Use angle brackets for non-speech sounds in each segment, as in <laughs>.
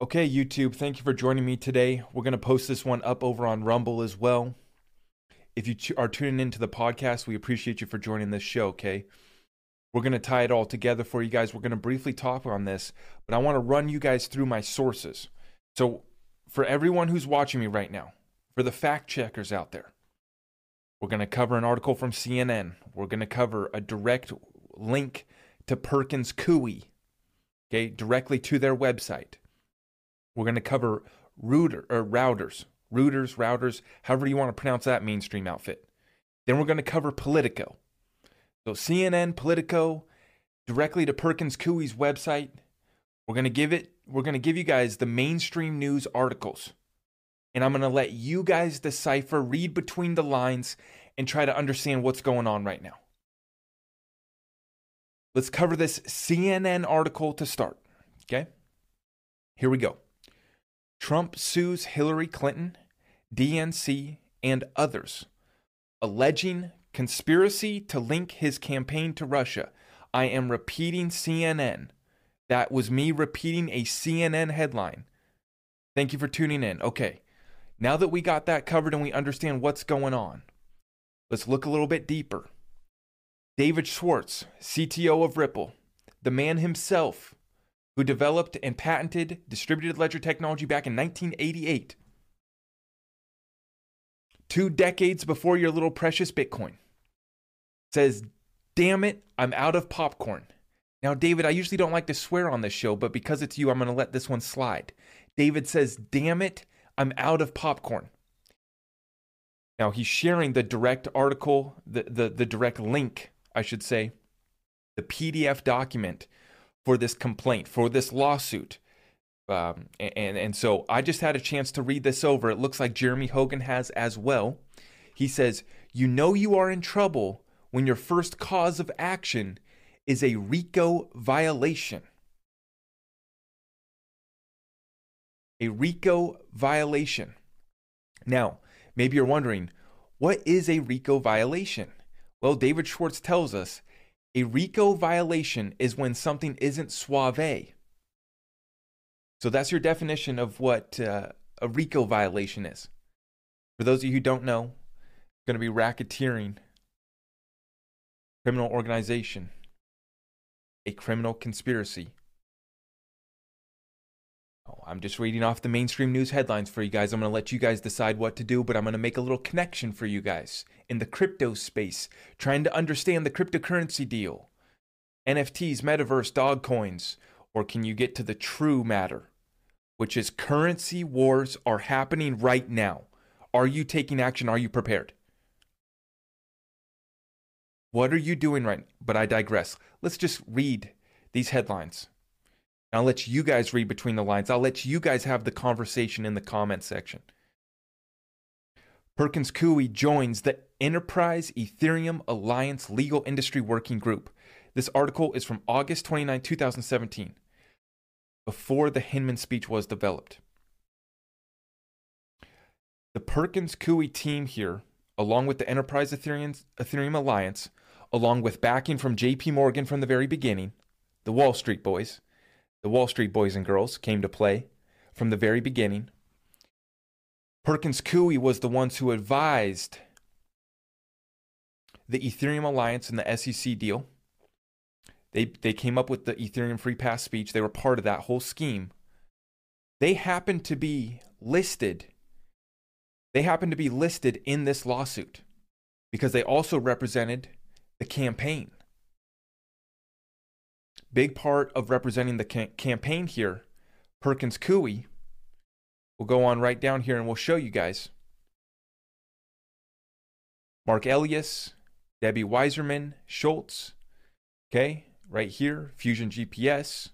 Okay, YouTube, thank you for joining me today. We're going to post this one up over on Rumble as well. If you are tuning into the podcast, we appreciate you for joining this show, okay? We're going to tie it all together for you guys. We're going to briefly talk on this, but I want to run you guys through my sources. So, for everyone who's watching me right now, for the fact checkers out there, we're going to cover an article from CNN. We're going to cover a direct link to Perkins Coie, okay, directly to their website. We're going to cover router or routers, routers, routers, however you want to pronounce that mainstream outfit. Then we're going to cover Politico. So CNN, Politico, directly to Perkins Coie's website. We're going to give it we're going to give you guys the mainstream news articles. And I'm going to let you guys decipher, read between the lines and try to understand what's going on right now. Let's cover this CNN article to start. Okay? Here we go. Trump sues Hillary Clinton, DNC, and others, alleging conspiracy to link his campaign to Russia. I am repeating CNN. That was me repeating a CNN headline. Thank you for tuning in. Okay, now that we got that covered and we understand what's going on, let's look a little bit deeper. David Schwartz, CTO of Ripple, the man himself who developed and patented distributed ledger technology back in 1988. Two decades before your little precious Bitcoin. Says, damn it, I'm out of popcorn. Now, David, I usually don't like to swear on this show, but because it's you, I'm going to let this one slide. David says, damn it, I'm out of popcorn. Now, he's sharing the direct article, the, the, the direct link, I should say, the PDF document for this complaint, for this lawsuit. Um, and, and so I just had a chance to read this over. It looks like Jeremy Hogan has as well. He says, You know you are in trouble when your first cause of action is a RICO violation. A RICO violation. Now, maybe you're wondering, what is a RICO violation? Well, David Schwartz tells us a RICO violation is when something isn't suave. So that's your definition of what uh, a RICO violation is. For those of you who don't know, it's going to be racketeering, criminal organization, a criminal conspiracy. I'm just reading off the mainstream news headlines for you guys. I'm going to let you guys decide what to do, but I'm going to make a little connection for you guys in the crypto space, trying to understand the cryptocurrency deal. NFTs, metaverse, dog coins, or can you get to the true matter, which is currency wars are happening right now? Are you taking action? Are you prepared? What are you doing right? But I digress. Let's just read these headlines. I'll let you guys read between the lines. I'll let you guys have the conversation in the comment section. Perkins Coie joins the Enterprise Ethereum Alliance Legal Industry Working Group. This article is from August 29, 2017, before the Hinman speech was developed. The Perkins Coie team here, along with the Enterprise Ethereum, Ethereum Alliance, along with backing from JP Morgan from the very beginning, the Wall Street boys, the Wall Street boys and girls came to play from the very beginning. Perkins Coie was the ones who advised the Ethereum Alliance and the SEC deal. They, they came up with the Ethereum Free Pass speech. They were part of that whole scheme. They happened to be listed. They happened to be listed in this lawsuit because they also represented the campaign big part of representing the ca- campaign here, Perkins Coie. We'll go on right down here and we'll show you guys. Marc Elias, Debbie Wasserman, Schultz. Okay, right here, Fusion GPS.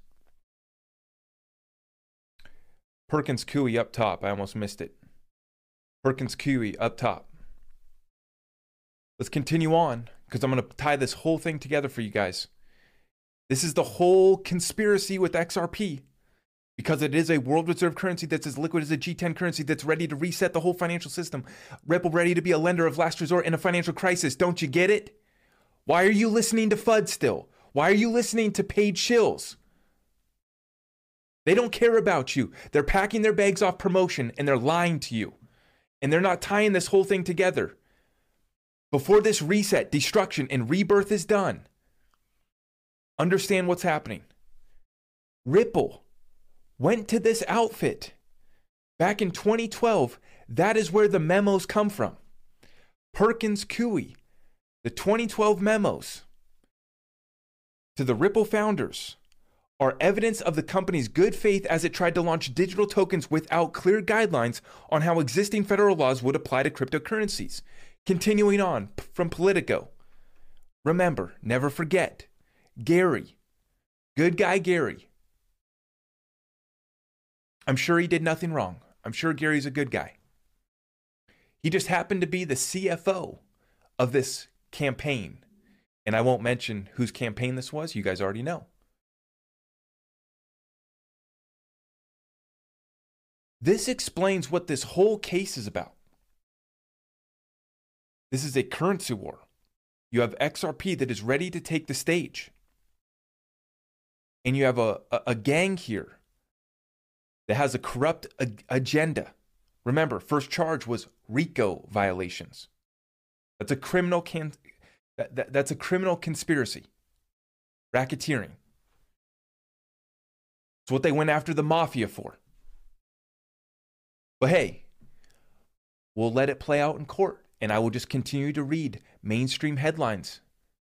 Perkins Coie up top. I almost missed it. Perkins Coie up top. Let's continue on because I'm going to tie this whole thing together for you guys. This is the whole conspiracy with XRP because it is a world reserve currency that's as liquid as a G10 currency that's ready to reset the whole financial system. Ripple ready to be a lender of last resort in a financial crisis. Don't you get it? Why are you listening to FUD still? Why are you listening to paid shills? They don't care about you. They're packing their bags off promotion and they're lying to you. And they're not tying this whole thing together. Before this reset, destruction, and rebirth is done, understand what's happening. Ripple went to this outfit back in 2012. That is where the memos come from. Perkins Coie, the 2012 memos to the Ripple founders are evidence of the company's good faith as it tried to launch digital tokens without clear guidelines on how existing federal laws would apply to cryptocurrencies. Continuing on from Politico. Remember, never forget, Gary, good guy Gary. I'm sure he did nothing wrong. I'm sure Gary's a good guy. He just happened to be the CFO of this campaign. And I won't mention whose campaign this was. You guys already know. This explains what this whole case is about. This is a currency war. You have XRP that is ready to take the stage. And you have a, a, a gang here that has a corrupt ag- agenda. Remember, first charge was RICO violations. That's a criminal can that, that, that's a criminal conspiracy. Racketeering. It's what they went after the mafia for. But hey, we'll let it play out in court and I will just continue to read mainstream headlines.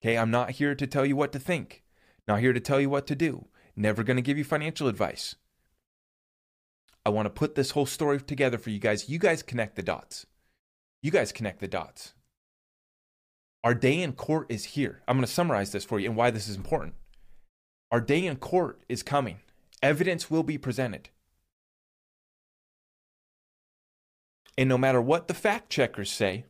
Okay, I'm not here to tell you what to think, not here to tell you what to do, never going to give you financial advice. I want to put this whole story together for you guys. You guys connect the dots. You guys connect the dots. Our day in court is here. I'm going to summarize this for you and why this is important. Our day in court is coming. Evidence will be presented. And no matter what the fact checkers say,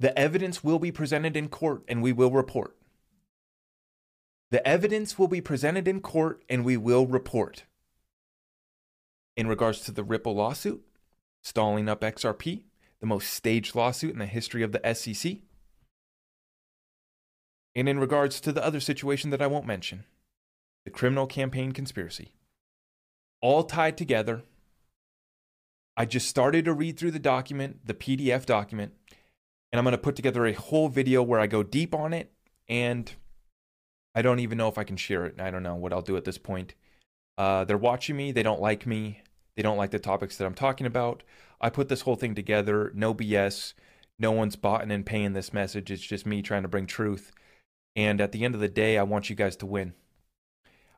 the evidence will be presented in court and we will report. The evidence will be presented in court and we will report. In regards to the Ripple lawsuit, stalling up XRP, the most staged lawsuit in the history of the SEC. And in regards to the other situation that I won't mention, the criminal campaign conspiracy, all tied together I just started to read through the document, the PDF document, and I'm going to put together a whole video where I go deep on it. And I don't even know if I can share it. I don't know what I'll do at this point. Uh, they're watching me. They don't like me. They don't like the topics that I'm talking about. I put this whole thing together. No BS. No one's bought and paying this message. It's just me trying to bring truth. And at the end of the day, I want you guys to win.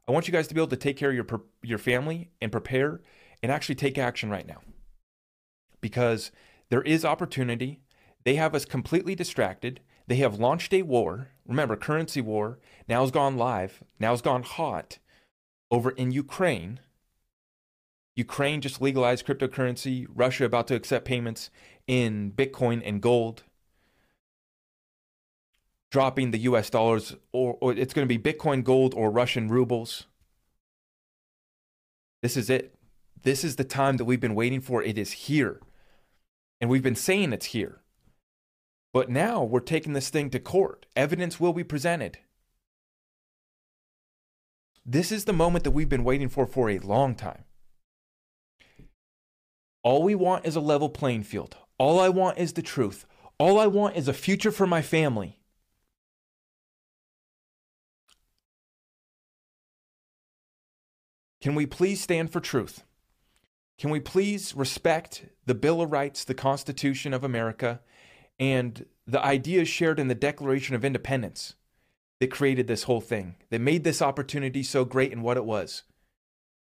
I want you guys to be able to take care of your your family and prepare and actually take action right now because there is opportunity. They have us completely distracted. They have launched a war. Remember, currency war now's gone live, now's gone hot over in Ukraine. Ukraine just legalized cryptocurrency. Russia about to accept payments in Bitcoin and gold. Dropping the US dollars, or, or it's going to be Bitcoin, gold, or Russian rubles. This is it. This is the time that we've been waiting for. It is here. And we've been saying it's here. But now we're taking this thing to court. Evidence will be presented. This is the moment that we've been waiting for for a long time. All we want is a level playing field. All I want is the truth. All I want is a future for my family. Can we please stand for truth? Can we please respect the Bill of Rights, the Constitution of America, and the ideas shared in the Declaration of Independence that created this whole thing, that made this opportunity so great and what it was?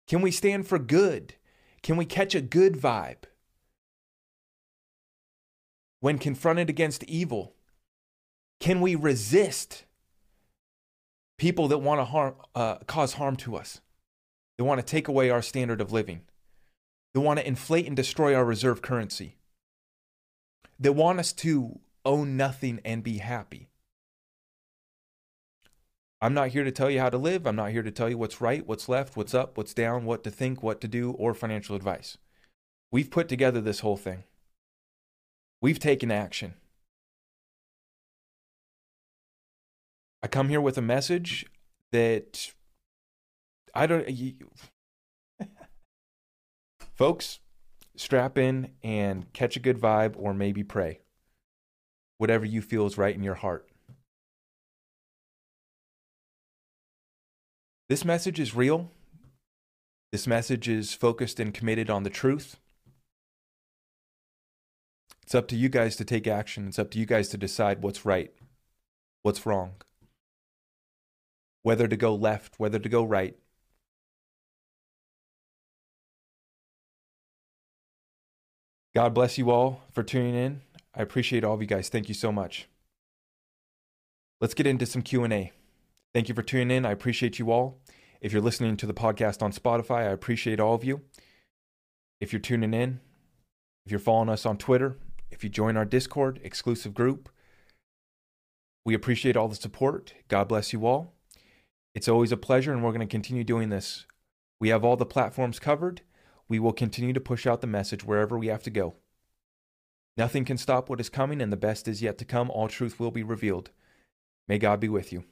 Can we stand for good? Can we catch a good vibe? When confronted against evil, can we resist people that want to harm, uh, cause harm to us? They want to take away our standard of living? They want to inflate and destroy our reserve currency. They want us to own nothing and be happy. I'm not here to tell you how to live. I'm not here to tell you what's right, what's left, what's up, what's down, what to think, what to do, or financial advice. We've put together this whole thing. We've taken action. I come here with a message that I don't. You, <laughs> folks, strap in and catch a good vibe, or maybe pray. Whatever you feel is right in your heart. This message is real. This message is focused and committed on the truth. It's up to you guys to take action. It's up to you guys to decide what's right, what's wrong, whether to go left, whether to go right. God bless you all for tuning in. I appreciate all of you guys. Thank you so much. Let's get into some Q&A. Thank you for tuning in. I appreciate you all. If you're listening to the podcast on Spotify, I appreciate all of you. If you're tuning in, if you're following us on Twitter, if you join our Discord exclusive group, we appreciate all the support. God bless you all. It's always a pleasure, and we're going to continue doing this. We have all the platforms covered. We will continue to push out the message wherever we have to go. Nothing can stop what is coming, and the best is yet to come. All truth will be revealed. May God be with you.